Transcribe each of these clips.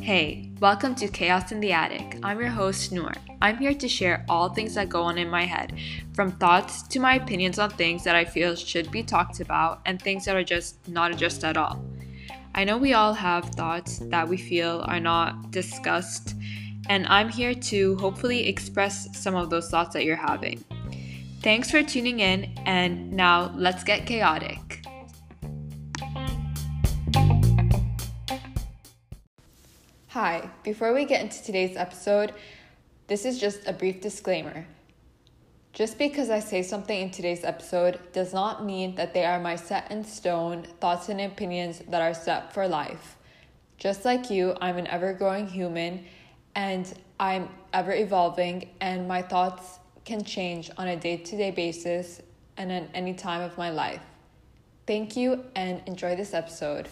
Hey, welcome to Chaos in the Attic. I'm your host, Noor. I'm here to share all things that go on in my head, from thoughts to my opinions on things that I feel should be talked about and things that are just not addressed at all. I know we all have thoughts that we feel are not discussed, and I'm here to hopefully express some of those thoughts that you're having. Thanks for tuning in, and now let's get chaotic. Hi, before we get into today's episode, this is just a brief disclaimer. Just because I say something in today's episode does not mean that they are my set in stone thoughts and opinions that are set for life. Just like you, I'm an ever growing human and I'm ever evolving, and my thoughts can change on a day to day basis and at any time of my life. Thank you and enjoy this episode.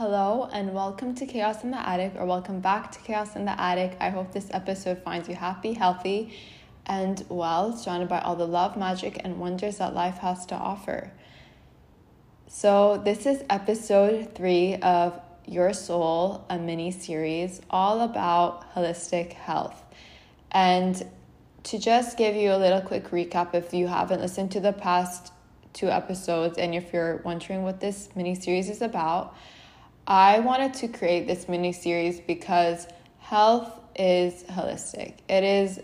Hello and welcome to Chaos in the Attic, or welcome back to Chaos in the Attic. I hope this episode finds you happy, healthy, and well, surrounded by all the love, magic, and wonders that life has to offer. So, this is episode three of Your Soul, a mini series all about holistic health. And to just give you a little quick recap, if you haven't listened to the past two episodes and if you're wondering what this mini series is about, I wanted to create this mini series because health is holistic. It is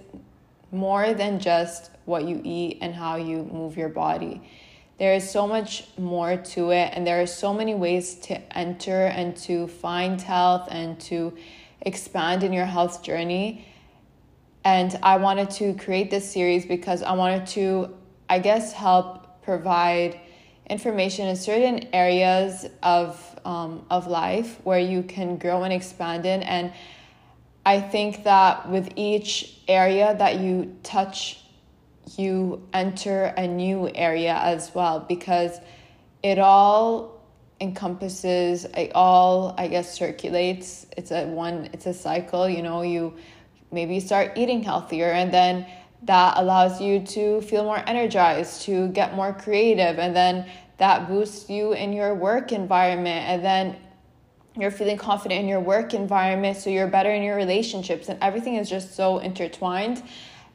more than just what you eat and how you move your body. There is so much more to it, and there are so many ways to enter and to find health and to expand in your health journey. And I wanted to create this series because I wanted to, I guess, help provide information in certain areas of um, of life where you can grow and expand in. And i think that with each area that you touch you enter a new area as well because it all encompasses it all i guess circulates. It's a one it's a cycle you know you maybe start eating healthier and then that allows you to feel more energized, to get more creative, and then that boosts you in your work environment. And then you're feeling confident in your work environment, so you're better in your relationships, and everything is just so intertwined.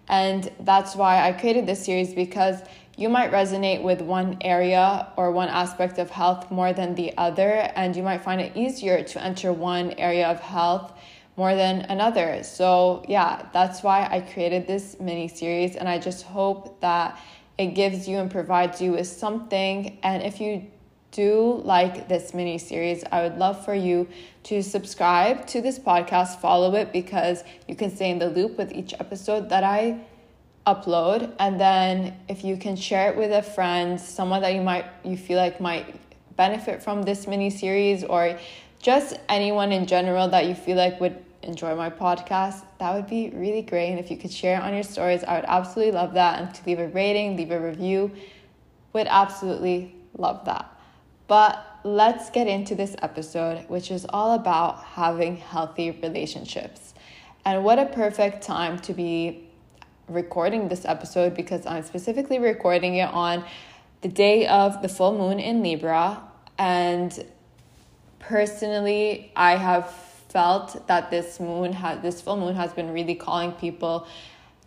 And that's why I created this series because you might resonate with one area or one aspect of health more than the other, and you might find it easier to enter one area of health more than another. So, yeah, that's why I created this mini series, and I just hope that it gives you and provides you with something. And if you do like this mini series, I would love for you to subscribe to this podcast, follow it because you can stay in the loop with each episode that I upload. And then if you can share it with a friend, someone that you might you feel like might benefit from this mini series or just anyone in general that you feel like would enjoy my podcast, that would be really great. And if you could share it on your stories, I would absolutely love that. And to leave a rating, leave a review, would absolutely love that. But let's get into this episode, which is all about having healthy relationships. And what a perfect time to be recording this episode because I'm specifically recording it on the day of the full moon in Libra. And personally, I have felt that this moon had this full moon has been really calling people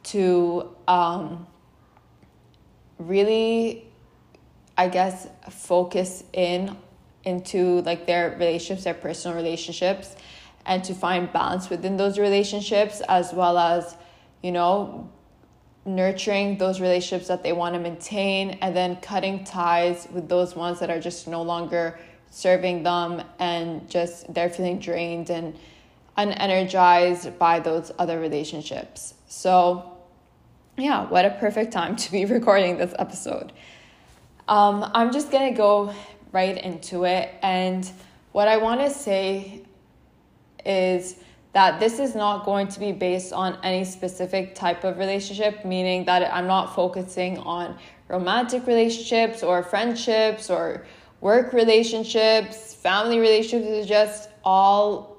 to um, really, I guess, focus in into like their relationships, their personal relationships, and to find balance within those relationships, as well as, you know, nurturing those relationships that they want to maintain, and then cutting ties with those ones that are just no longer serving them and just they're feeling drained and unenergized by those other relationships. So, yeah, what a perfect time to be recording this episode. Um, I'm just gonna go right into it. And what I wanna say is that this is not going to be based on any specific type of relationship, meaning that I'm not focusing on romantic relationships or friendships or work relationships, family relationships is just all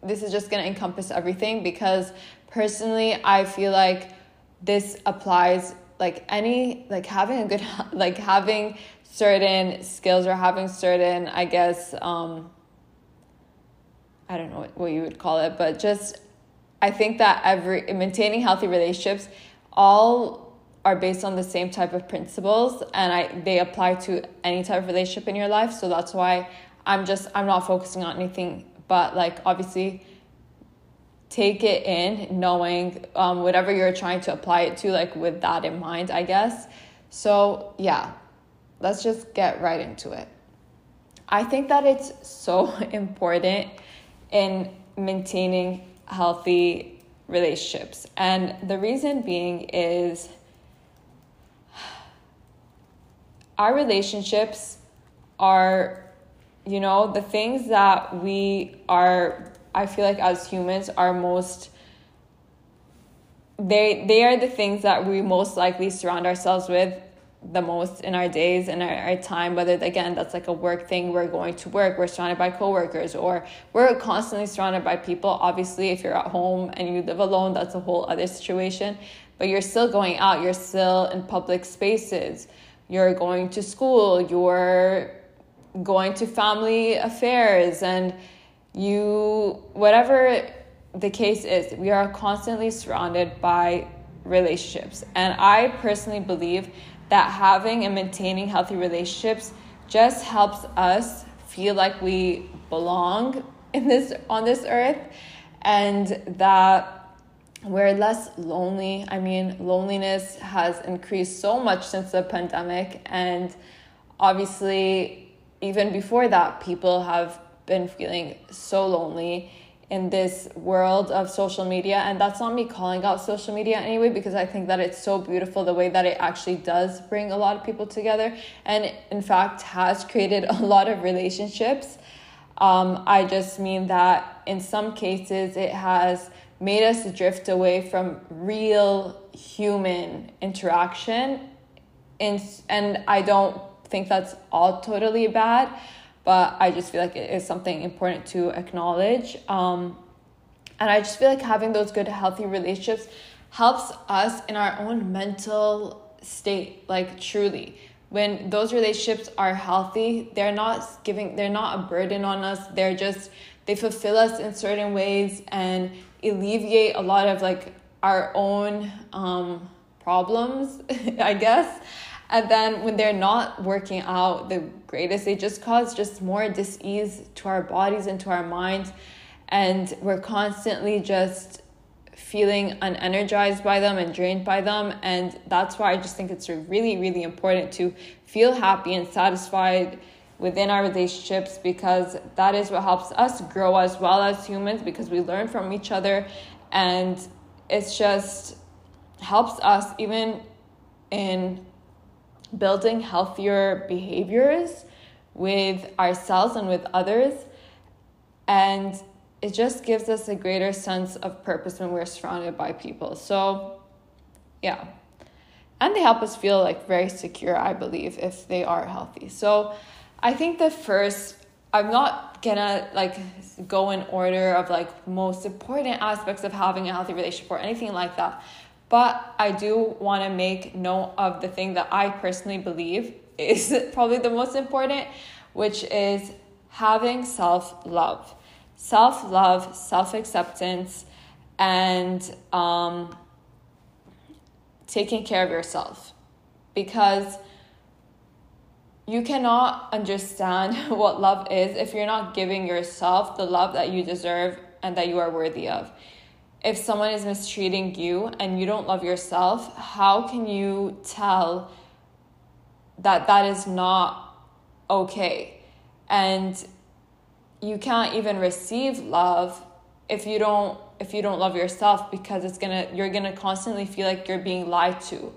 this is just going to encompass everything because personally I feel like this applies like any like having a good like having certain skills or having certain i guess um i don't know what, what you would call it but just i think that every maintaining healthy relationships all are based on the same type of principles and i they apply to any type of relationship in your life. So that's why i'm just i'm not focusing on anything but like obviously take it in knowing um, whatever you're trying to apply it to like with that in mind i guess. So yeah let's just get right into it. I think that it's so important in maintaining healthy relationships. And the reason being is our relationships are you know the things that we are I feel like as humans are most they they are the things that we most likely surround ourselves with the most in our days and our, our time whether again that's like a work thing we're going to work we're surrounded by coworkers or we're constantly surrounded by people. Obviously if you're at home and you live alone that's a whole other situation but you're still going out you're still in public spaces you're going to school you're going to family affairs and you whatever the case is we are constantly surrounded by relationships. And i personally believe that having and maintaining healthy relationships just helps us feel like we belong in this on this earth and that we're less lonely i mean loneliness has increased so much since the pandemic. And obviously even before that people have been feeling so lonely in this world of social media. And that's not me calling out social media anyway because i think that it's so beautiful the way that it actually does bring a lot of people together and in fact has created a lot of relationships. Um, i just mean that in some cases it has made us drift away from real human interaction and, and i don't think that's all totally bad but I just feel like it is something important to acknowledge. Um, and I just feel like having those good, healthy relationships helps us in our own mental state, like truly. When those relationships are healthy, they're not giving, they're not a burden on us. They're just, they fulfill us in certain ways and alleviate a lot of like our own um, problems, I guess. And then when they're not working out the greatest, they just cause just more disease to our bodies and to our minds. And we're constantly just feeling unenergized by them and drained by them. And that's why I just think it's really, really important to feel happy and satisfied within our relationships because that is what helps us grow as well as humans because we learn from each other and it's just helps us even in building healthier behaviors with ourselves and with others. And it just gives us a greater sense of purpose when we're surrounded by people. So, yeah. And they help us feel like very secure, I believe, if they are healthy. So, I think the first, I'm not gonna like go in order of like most important aspects of having a healthy relationship or anything like that. But I do want to make note of the thing that I personally believe is probably the most important, which is having self love. Self love, self acceptance, and um, taking care of yourself. Because you cannot understand what love is if you're not giving yourself the love that you deserve and that you are worthy of if someone is mistreating you and you don't love yourself, how can you tell that that is not okay? And you can't even receive love if you don't if you don't love yourself because it's going to you're going to constantly feel like you're being lied to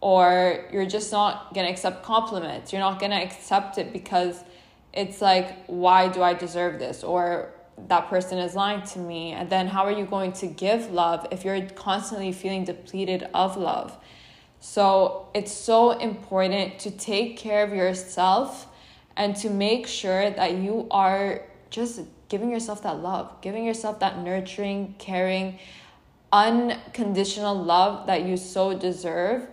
or you're just not going to accept compliments. You're not going to accept it because it's like why do I deserve this? Or that person is lying to me. And then how are you going to give love if you're constantly feeling depleted of love? So it's so important to take care of yourself and to make sure that you are just giving yourself that love giving yourself that nurturing caring unconditional love that you so deserve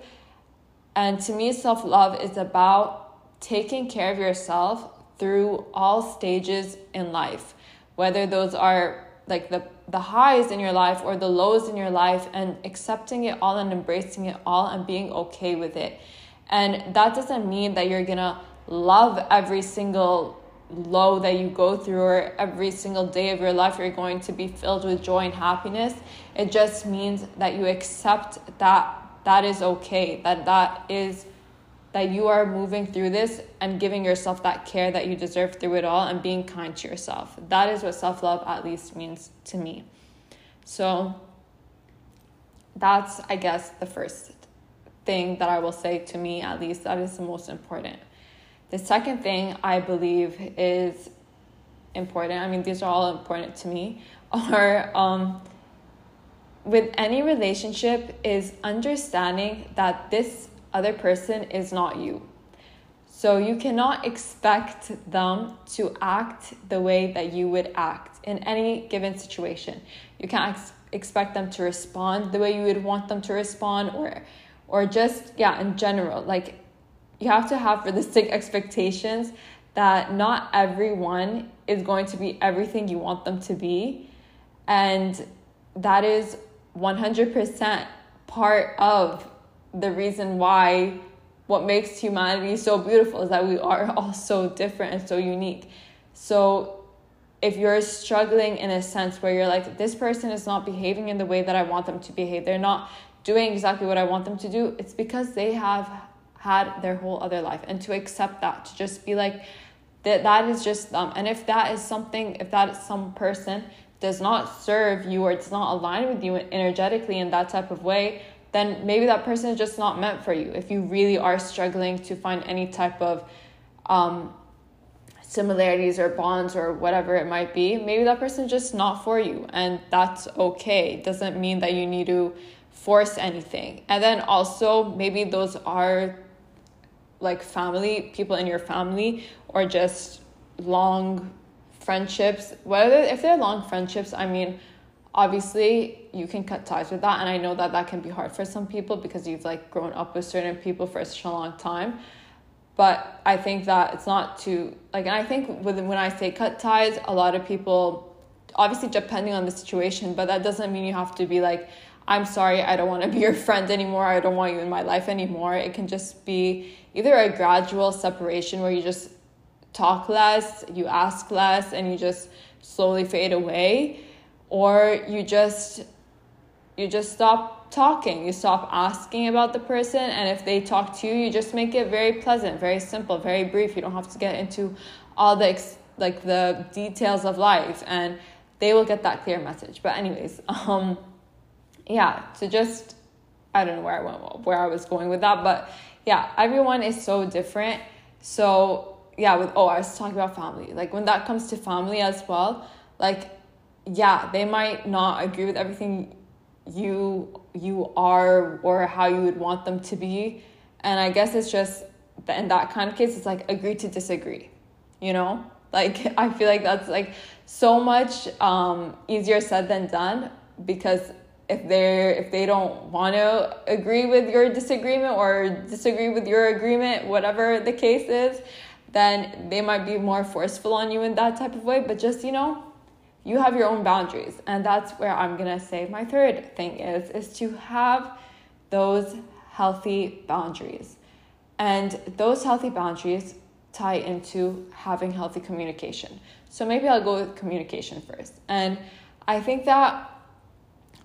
And to me, self love is about taking care of yourself through all stages in life, whether those are like the, the highs in your life or the lows in your life, and accepting it all and embracing it all and being okay with it. And that doesn't mean that you're gonna love every single low that you go through or every single day of your life you're going to be filled with joy and happiness it just means that you accept that that is okay that that is that you are moving through this and giving yourself that care that you deserve through it all and being kind to yourself. That is what self-love at least means to me. So that's i guess the first thing that i will say to me at least that is the most important. The second thing I believe is important, I mean, these are all important to me, are um, with any relationship, is understanding that this other person is not you. So you cannot expect them to act the way that you would act in any given situation. You can't ex- expect them to respond the way you would want them to respond or or just yeah, in general. Like you have to have realistic expectations that not everyone is going to be everything you want them to be. And that is 100% part of the reason why what makes humanity so beautiful is that we are all so different and so unique. So if you're struggling in a sense where you're like, this person is not behaving in the way that I want them to behave, they're not doing exactly what I want them to do, it's because they have had their whole other life and to accept that to just be like that that is just them and if that is something if that is some person does not serve you or it's not aligned with you energetically in that type of way then maybe that person is just not meant for you. If you really are struggling to find any type of um, similarities or bonds or whatever it might be maybe that person is just not for you and that's okay. It doesn't mean that you need to force anything. And then also maybe those are like family, people in your family, or just long friendships. Whether if they're long friendships, I mean, obviously you can cut ties with that, and I know that that can be hard for some people because you've like grown up with certain people for such a long time. But I think that it's not too like, and I think with when I say cut ties, a lot of people, obviously depending on the situation, but that doesn't mean you have to be like I'm sorry, I don't want to be your friend anymore. I don't want you in my life anymore. It can just be either a gradual separation where you just talk less, you ask less, and you just slowly fade away, or you just you just stop talking. You stop asking about the person, and if they talk to you, you just make it very pleasant, very simple, very brief. You don't have to get into all the like the details of life, and they will get that clear message. But anyways, um yeah, to just I don't know where I went where I was going with that, but yeah, everyone is so different. So yeah, with oh, I was talking about family. Like when that comes to family as well, like yeah, they might not agree with everything you you are or how you would want them to be. And I guess it's just in that kind of case, it's like agree to disagree. You know? Like I feel like that's like so much um easier said than done because if they're if they don't want to agree with your disagreement or disagree with your agreement whatever the case is then they might be more forceful on you in that type of way but just you know you have your own boundaries. And that's where i'm going to say my third thing is is to have those healthy boundaries. And those healthy boundaries tie into having healthy communication. So maybe i'll go with communication first. And i think that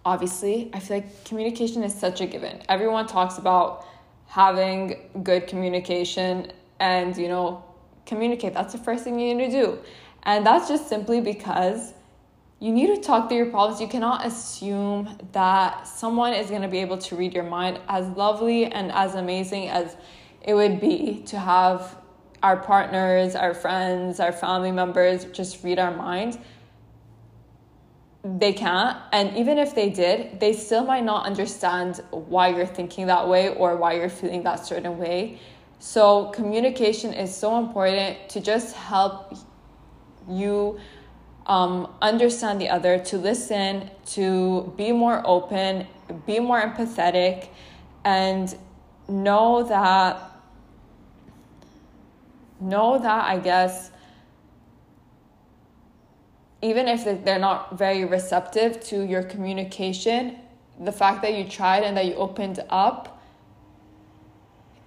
obviously, I feel like communication is such a given. Everyone talks about having good communication and, you know, communicate. That's the first thing you need to do. And that's just simply because you need to talk through your problems. You cannot assume that someone is going to be able to read your mind as lovely and as amazing as it would be to have our partners, our friends, our family members just read our mind they can't. And even if they did, they still might not understand why you're thinking that way or why you're feeling that certain way. So, communication is so important to just help you um, understand the other, to listen, to be more open, be more empathetic, and know that know that I guess even if they're not very receptive to your communication, the fact that you tried and that you opened up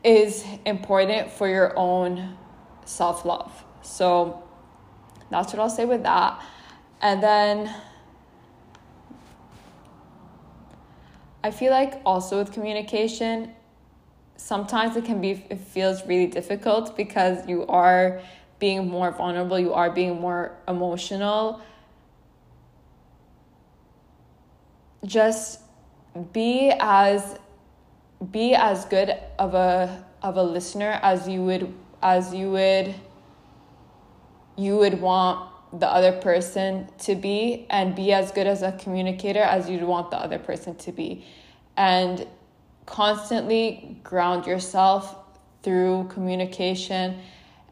is important for your own self love. So that's what I'll say with that. And then I feel like also with communication, sometimes it can be, it feels really difficult because you are being more vulnerable, you are being more emotional. Just be as be as good of a of a listener as you would as you would you would want the other person to be and be as good as a communicator as you'd want the other person to be. And constantly ground yourself through communication.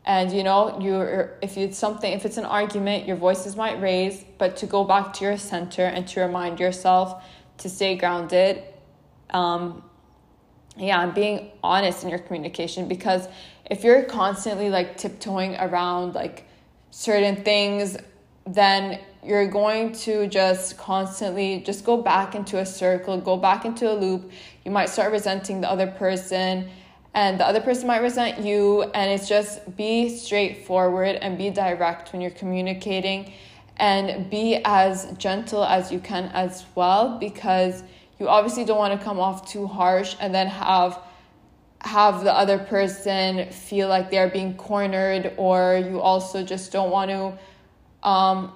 And you know you if it's something if it's an argument your voices might raise but to go back to your center and to remind yourself to stay grounded um yeah being honest in your communication because if you're constantly like tiptoeing around like certain things then you're going to just constantly just go back into a circle go back into a loop. You might start resenting the other person and the other person might resent you and it's just be straightforward and be direct when you're communicating and be as gentle as you can as well because you obviously don't want to come off too harsh and then have have the other person feel like they're being cornered or you also just don't want to um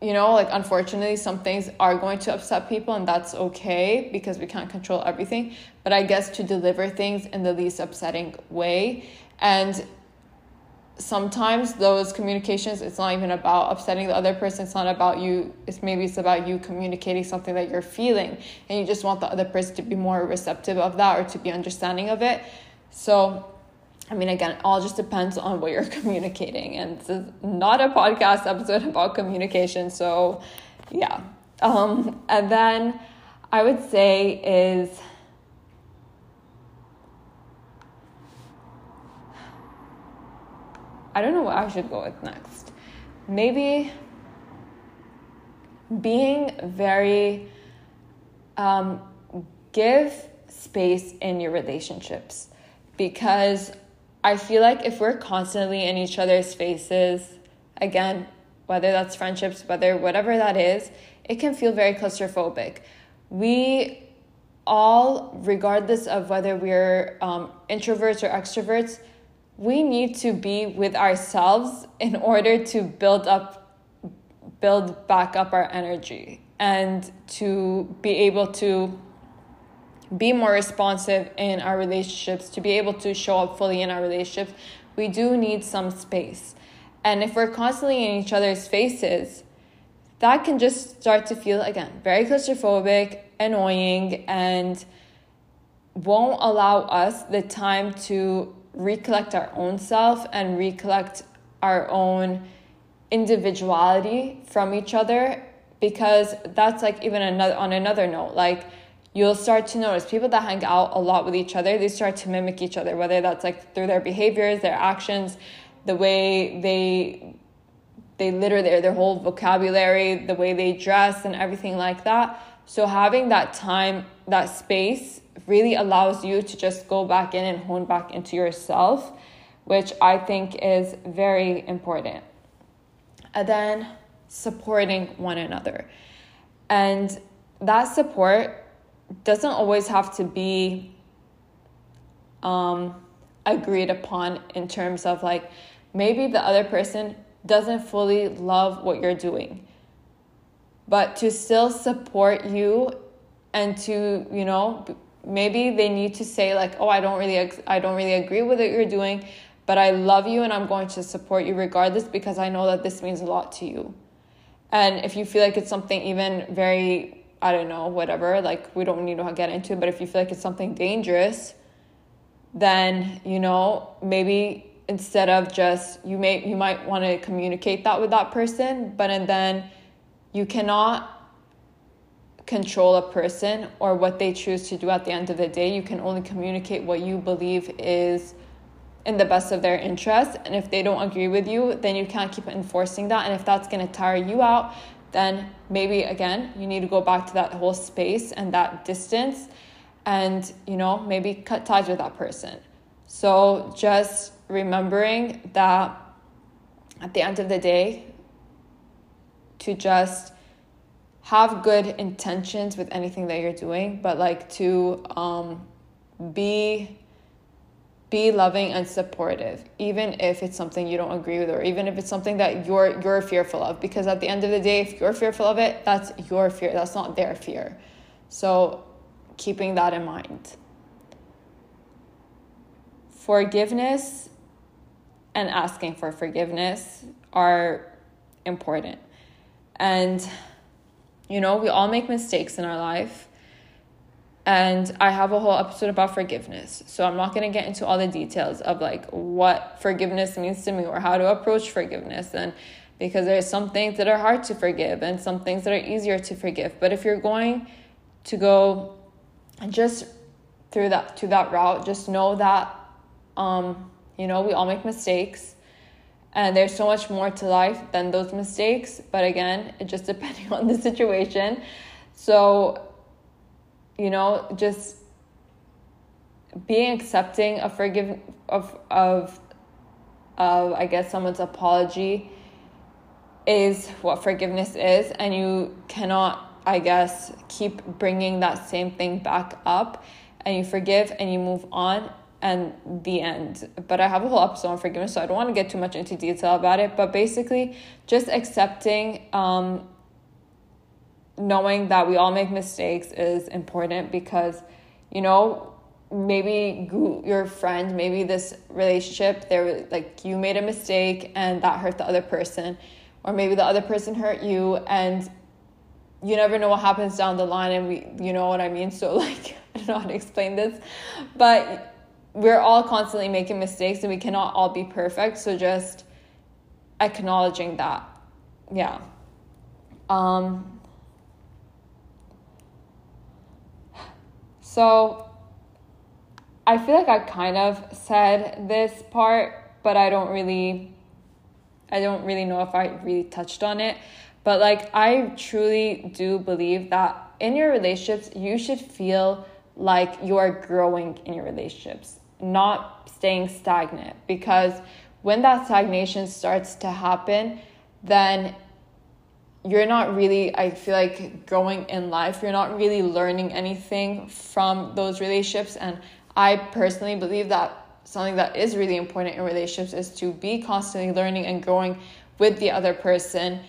you know, like unfortunately, some things are going to upset people, and that's okay because we can't control everything. But I guess to deliver things in the least upsetting way. And sometimes those communications, it's not even about upsetting the other person, it's not about you, it's maybe it's about you communicating something that you're feeling, and you just want the other person to be more receptive of that or to be understanding of it. So, I mean, again, all just depends on what you're communicating. And this is not a podcast episode about communication. So, yeah. Um, and then I would say is I don't know what I should go with next. Maybe being very um, give space in your relationships because I feel like if we're constantly in each other's faces, again, whether that's friendships, whether whatever that is, it can feel very claustrophobic. We all, regardless of whether we're um, introverts or extroverts, we need to be with ourselves in order to build up build back up our energy and to be able to be more responsive in our relationships, to be able to show up fully in our relationships, we do need some space. And if we're constantly in each other's faces, that can just start to feel, again, very claustrophobic, annoying, and won't allow us the time to recollect our own self and recollect our own individuality from each other because that's like even another on another note like you'll start to notice people that hang out a lot with each other, they start to mimic each other, whether that's like through their behaviors, their actions, the way they they litter their, their whole vocabulary, the way they dress and everything like that. So having that time, that space really allows you to just go back in and hone back into yourself, which I think is very important. And then supporting one another. And that support doesn't always have to be um, agreed upon in terms of like maybe the other person doesn't fully love what you're doing but to still support you and to you know maybe they need to say like oh i don't really i don't really agree with what you're doing but i love you and i'm going to support you regardless because i know that this means a lot to you. And if you feel like it's something even very I don't know, whatever, like we don't need to get into it, but if you feel like it's something dangerous, then, you know, maybe instead of just you may you might want to communicate that with that person, but and then you cannot control a person or what they choose to do at the end of the day. You can only communicate what you believe is in the best of their interest. And if they don't agree with you, then you can't keep enforcing that. And if that's going to tire you out, then maybe again, you need to go back to that whole space and that distance and, you know, maybe cut ties with that person. So just remembering that at the end of the day, to just have good intentions with anything that you're doing, but like to um, be be loving and supportive even if it's something you don't agree with or even if it's something that you're you're fearful of. Because at the end of the day if you're fearful of it that's your fear. That's not their fear. So keeping that in mind. Forgiveness and asking for forgiveness are important. And you know we all make mistakes in our life and I have a whole episode about forgiveness. So I'm not going to get into all the details of like what forgiveness means to me or how to approach forgiveness and because there's some things that are hard to forgive and some things that are easier to forgive. But if you're going to go just through that to that route, just know that um you know, we all make mistakes and there's so much more to life than those mistakes, but again, it just depending on the situation. So you know, just being accepting of forgive of of of I guess someone's apology is what forgiveness is and you cannot I guess keep bringing that same thing back up and you forgive and you move on and the end. But I have a whole episode on forgiveness, so I don't want to get too much into detail about it. But basically, just accepting um, knowing that we all make mistakes is important because, you know, maybe your friend, maybe this relationship, there like you made a mistake and that hurt the other person, or maybe the other person hurt you and you never know what happens down the line and we you know what I mean. So like I don't know how to explain this. But we're all constantly making mistakes and we cannot all be perfect. So just acknowledging that. Yeah. Um So I feel like I kind of said this part, but I don't really I don't really know if I really touched on it. But like I truly do believe that in your relationships, you should feel like you are growing in your relationships, not staying stagnant because when that stagnation starts to happen, then you're not really i feel like growing in life. You're not really learning anything from those relationships. And i personally believe that something that is really important in relationships is to be constantly learning and growing with the other person.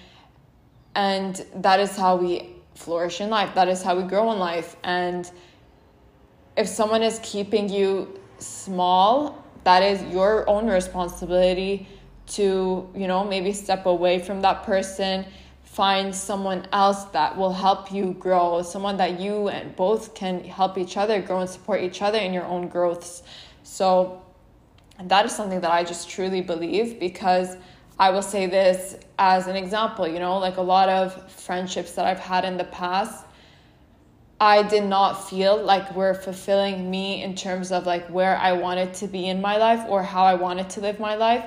And that is how we flourish in life. That is how we grow in life. And if someone is keeping you small that is your own responsibility to you know maybe step away from that person find someone else that will help you grow, someone that you and both can help each other grow and support each other in your own growths. So that is something that I just truly believe because I will say this as an example, you know, like a lot of friendships that I've had in the past, I did not feel like were fulfilling me in terms of like where I wanted to be in my life or how I wanted to live my life.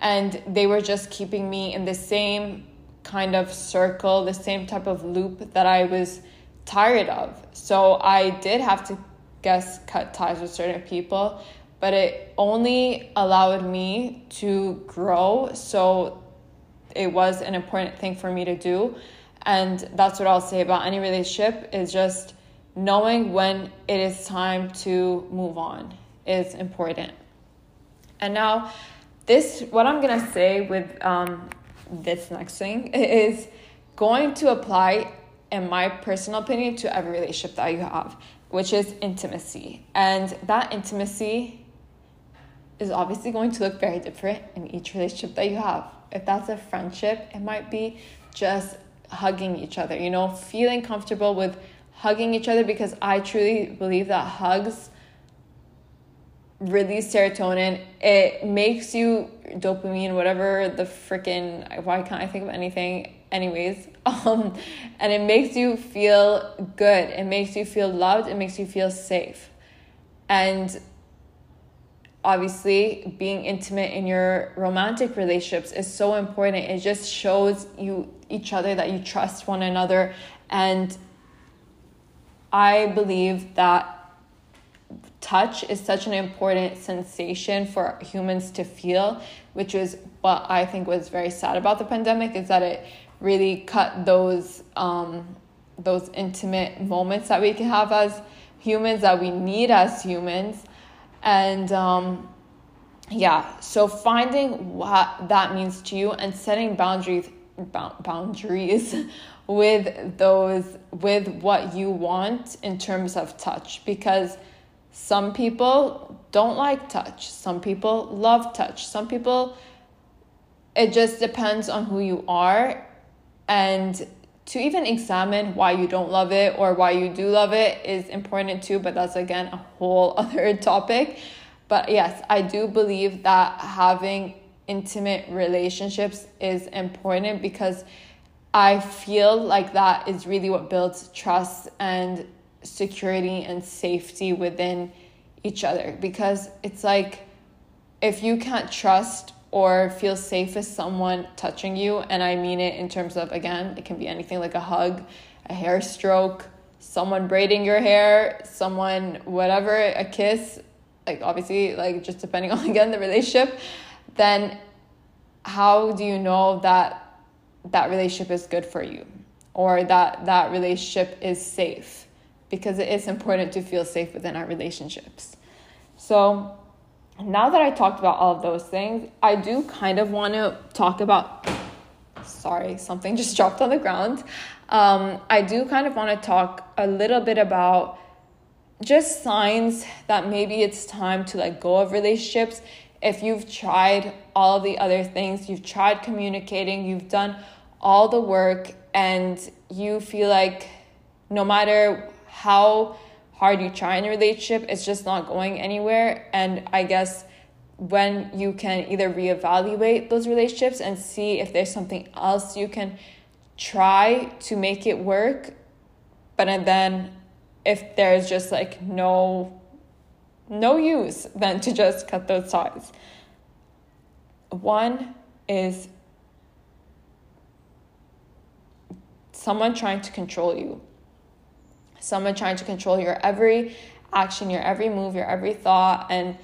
And they were just keeping me in the same kind of circle, the same type of loop that I was tired of. So I did have to guess cut ties with certain people, but it only allowed me to grow. So it was an important thing for me to do. And that's what I'll say about any relationship is just knowing when it is time to move on is important. And now, this, what I'm gonna say with um, this next thing is going to apply, in my personal opinion, to every relationship that you have, which is intimacy. And that intimacy is obviously going to look very different in each relationship that you have. If that's a friendship, it might be just hugging each other, you know, feeling comfortable with hugging each other because I truly believe that hugs release serotonin. It makes you dopamine, whatever the freaking, why can't I think of anything? anyways. Um, and it makes you feel good. It makes you feel loved. It makes you feel safe. And obviously, being intimate in your romantic relationships is so important. It just shows you each other that you trust one another. And I believe that touch is such an important sensation for humans to feel, which is what I think was very sad about the pandemic is that it really cut those um, those intimate moments that we can have as humans that we need as humans, and um, yeah, so finding what that means to you and setting boundaries boundaries with those with what you want in terms of touch because some people don't like touch. Some people love touch. Some people, it just depends on who you are. And to even examine why you don't love it or why you do love it is important too, but that's again a whole other topic. But yes, I do believe that having intimate relationships is important because I feel like that is really what builds trust and security and safety within each other because it's like if you can't trust or feel safe with someone touching you and i mean it in terms of again it can be anything like a hug a hair stroke someone braiding your hair someone whatever a kiss like obviously like just depending on again the relationship then how do you know that that relationship is good for you or that that relationship is safe because it is important to feel safe within our relationships. So, now that I talked about all of those things, I do kind of want to talk about. Sorry, something just dropped on the ground. Um, I do kind of want to talk a little bit about just signs that maybe it's time to let go of relationships. If you've tried all the other things, you've tried communicating, you've done all the work, and you feel like no matter how hard you try in a relationship, it's just not going anywhere. And I guess when you can either reevaluate those relationships and see if there's something else you can try to make it work, but and then if there's just like no no use then to just cut those ties. One is someone trying to control you someone trying to control your every action your every move your every thought and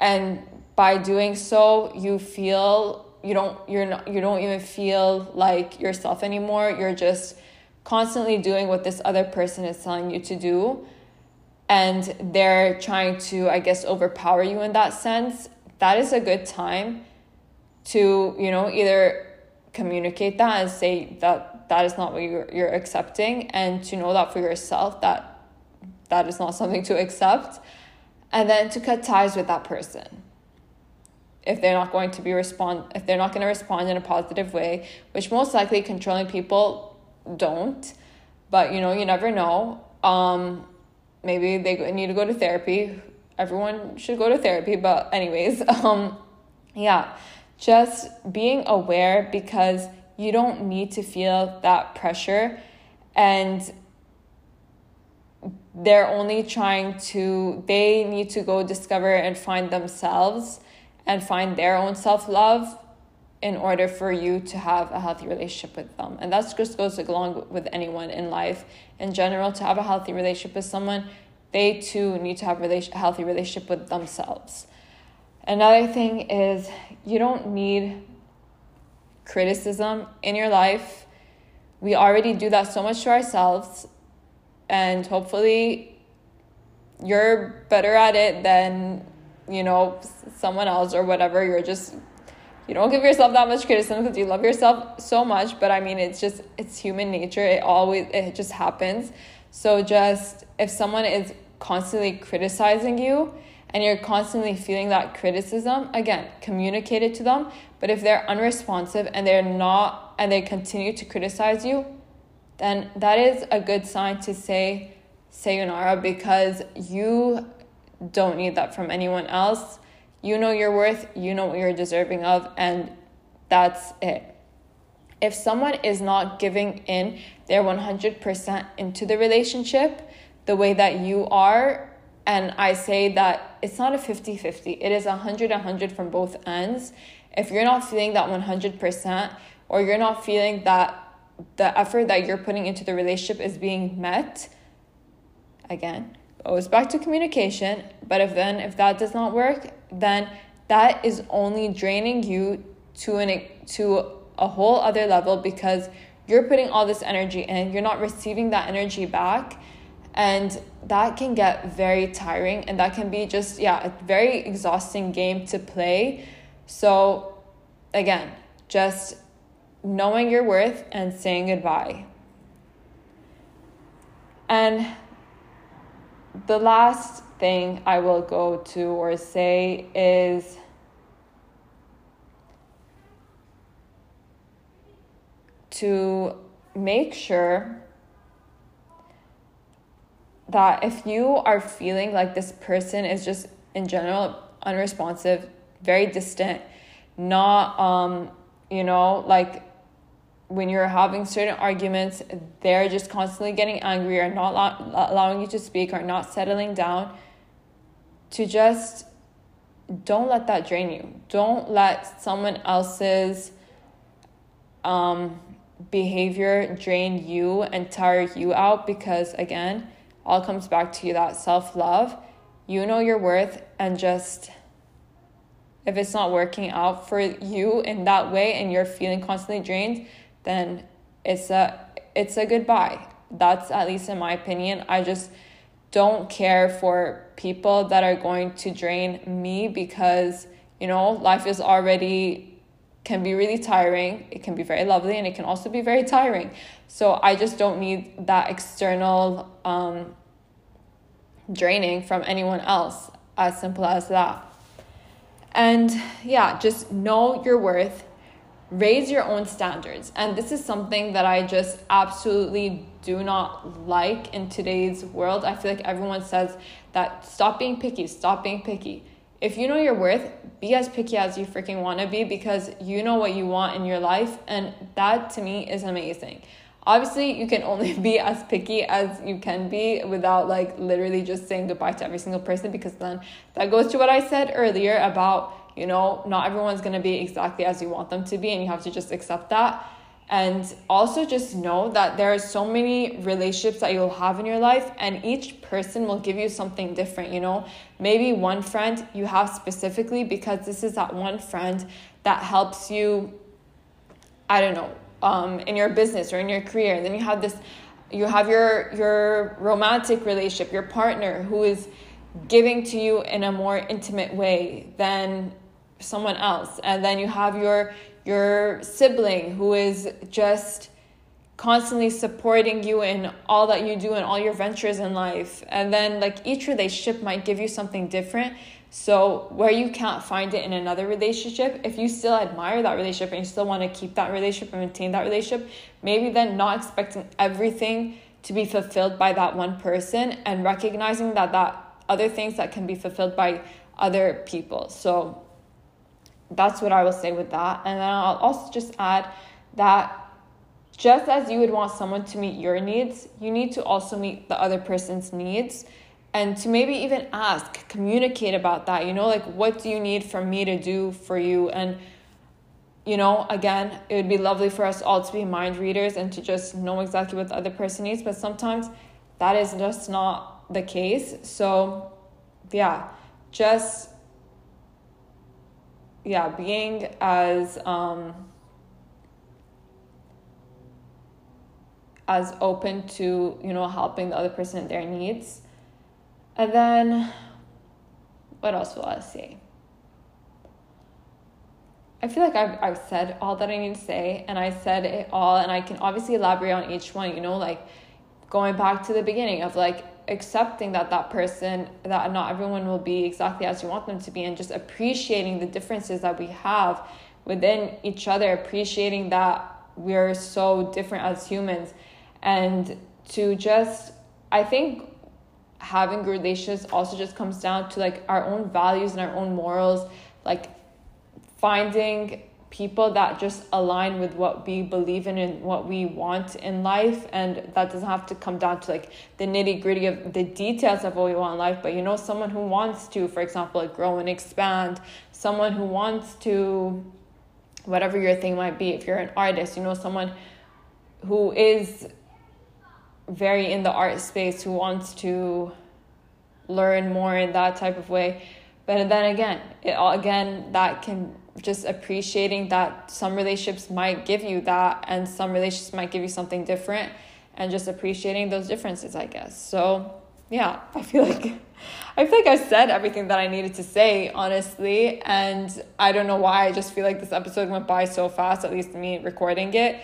and by doing so you feel you don't you're not you don't even feel like yourself anymore. You're just constantly doing what this other person is telling you to do and they're trying to i guess overpower you in that sense. That is a good time to you know either communicate that and say that that is not what you're, you're accepting and to know that for yourself that that is not something to accept. And then to cut ties with that person. If they're not going to be respond if they're not going to respond in a positive way which most likely controlling people don't but you know you never know. Um maybe they need to go to therapy. Everyone should go to therapy but anyways um yeah. Just being aware because you don't need to feel that pressure. And they're only trying to they need to go discover and find themselves and find their own self-love in order for you to have a healthy relationship with them. And that just goes along with anyone in life. In general to have a healthy relationship with someone they too need to have a healthy relationship with themselves. Another thing is you don't need criticism in your life. We already do that so much to ourselves, and hopefully, you're better at it than you know someone else or whatever. You're just you don't give yourself that much criticism because you love yourself so much. But I mean, it's just it's human nature. It always it just happens. So just if someone is constantly criticizing you and you're constantly feeling that criticism, again, communicate it to them. But if they're unresponsive and they're not, and they continue to criticize you, then that is a good sign to say sayonara because you don't need that from anyone else. You know your worth, you know what you're deserving of, and that's it. if someone is not giving in their 100% into the relationship the way that you are, and I say that it's not a 50 50, it is 100 100 from both ends. If you're not feeling that 100%, or you're not feeling that the effort that you're putting into the relationship is being met, again, goes back to communication. But if then, if that does not work, then that is only draining you to an to a whole other level because you're putting all this energy in, you're not receiving that energy back, and that can get very tiring and that can be just yeah, a very exhausting game to play. So again, just knowing your worth and saying goodbye. And the last thing I will go to or say is to make sure that if you are feeling like this person is just in general unresponsive, very distant, not um, you know, like when you're having certain arguments, they're just constantly getting angry or not allowing you to speak or not settling down, to just don't let that drain you. Don't let someone else's um, behavior drain you and tire you out because, again, all comes back to you that self love. You know your worth, and just if it's not working out for you in that way and you're feeling constantly drained, then it's a it's a goodbye. That's at least in my opinion. I just don't care for people that are going to drain me because you know life is already can be really tiring it can be very lovely and it can also be very tiring so i just don't need that external um, draining from anyone else as simple as that and yeah just know your worth raise your own standards. And this is something that I just absolutely do not like in today's world. I feel like everyone says that stop being picky, stop being picky. If you know your worth, be as picky as you freaking want to be because you know what you want in your life. And that to me is amazing. Obviously, you can only be as picky as you can be without like literally just saying goodbye to every single person because then that goes to what I said earlier about you know, not everyone's going to be exactly as you want them to be, and you have to just accept that. And also just know that there are so many relationships that you'll have in your life, and each person will give you something different. You know, maybe one friend you have specifically because this is that one friend that helps you, I don't know, um, in your business or in your career. And then you have this, you have your your romantic relationship, your partner who is giving to you in a more intimate way than someone else and then you have your your sibling who is just constantly supporting you in all that you do and all your ventures in life. And then like each relationship might give you something different. So where you can't find it in another relationship if you still admire that relationship and you still want to keep that relationship and maintain that relationship maybe then not expecting everything to be fulfilled by that one person and recognizing that that other things that can be fulfilled by other people. So that's what I will say with that. And then I'll also just add that just as you would want someone to meet your needs, you need to also meet the other person's needs and to maybe even ask, communicate about that. You know, like, what do you need from me to do for you? And, you know, again, it would be lovely for us all to be mind readers and to just know exactly what the other person needs, but sometimes that is just not the case. So, yeah, just yeah, being as um, as open to you know helping the other person in their needs, and then what else will I say? I feel like I've I've said all that I need to say, and I said it all, and I can obviously elaborate on each one. You know, like going back to the beginning of like accepting that that person that not everyone will be exactly as you want them to be and just appreciating the differences that we have within each other appreciating that we're so different as humans. And to just i think having relationships also just comes down to like our own values and our own morals like finding people that just align with what we believe in and what we want in life and that doesn't have to come down to like the nitty gritty of the details of what we want in life but you know someone who wants to for example like grow and expand someone who wants to whatever your thing might be if you're an artist you know someone who is very in the art space who wants to learn more in that type of way. But then again it again that can just appreciating that some relationships might give you that and some relationships might give you something different and just appreciating those differences i guess. So yeah i feel like i feel like i said everything that i needed to say honestly. And i don't know why i just feel like this episode went by so fast at least me recording it.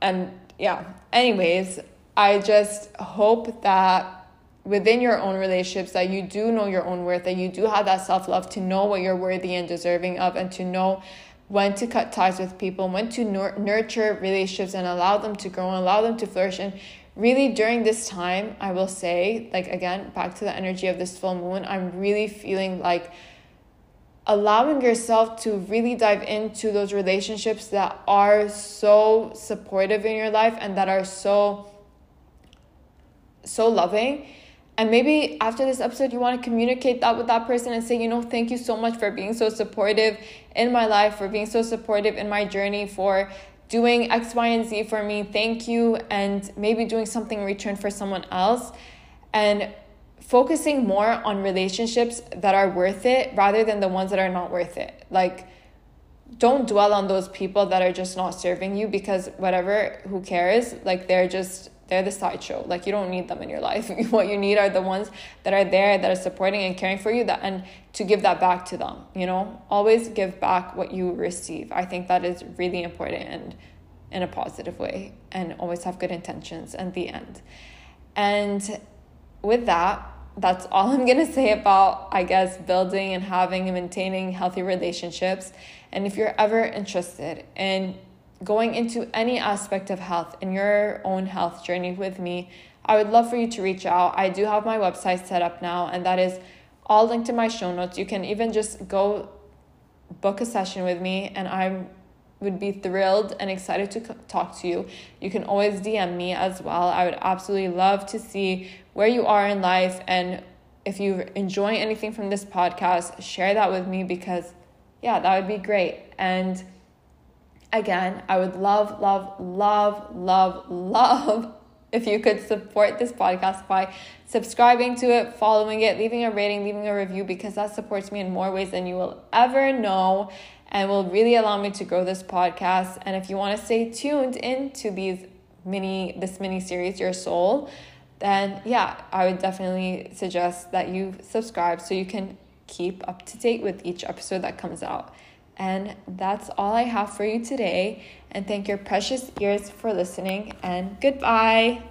And yeah. Anyways i just hope that within your own relationships that you do know your own worth, that you do have that self love to know what you're worthy and deserving of, and to know when to cut ties with people, when to nurture relationships and allow them to grow and allow them to flourish. And really, during this time, I will say, like, again, back to the energy of this full moon, I'm really feeling like allowing yourself to really dive into those relationships that are so supportive in your life and that are so so loving and maybe after this episode, you want to communicate that with that person and say, you know, thank you so much for being so supportive in my life, for being so supportive in my journey, for doing X, Y, and Z for me. Thank you. And maybe doing something in return for someone else. And focusing more on relationships that are worth it rather than the ones that are not worth it. Like, don't dwell on those people that are just not serving you because whatever, who cares? Like, they're just they're the sideshow. Like you don't need them in your life. what you need are the ones that are there, that are supporting and caring for you, that and to give that back to them. You know, always give back what you receive. I think that is really important and in a positive way, and always have good intentions. And the end. And with that, that's all I'm gonna say about I guess building and having and maintaining healthy relationships. And if you're ever interested in going into any aspect of health in your own health journey with me, I would love for you to reach out. I do have my website set up now, and that is all linked in my show notes. You can even just go book a session with me, and I would be thrilled and excited to talk to you. You can always DM me as well. I would absolutely love to see where you are in life and if you enjoy anything from this podcast, share that with me because yeah, that would be great. And again, I would love, love, love, love, love if you could support this podcast by subscribing to it, following it, leaving a rating, leaving a review, because that supports me in more ways than you will ever know and will really allow me to grow this podcast. And if you want to stay tuned into these mini this mini series, Your Soul, then yeah, I would definitely suggest that you subscribe so you can keep up to date with each episode that comes out. And that's all I have for you today. And thank your precious ears for listening. And goodbye.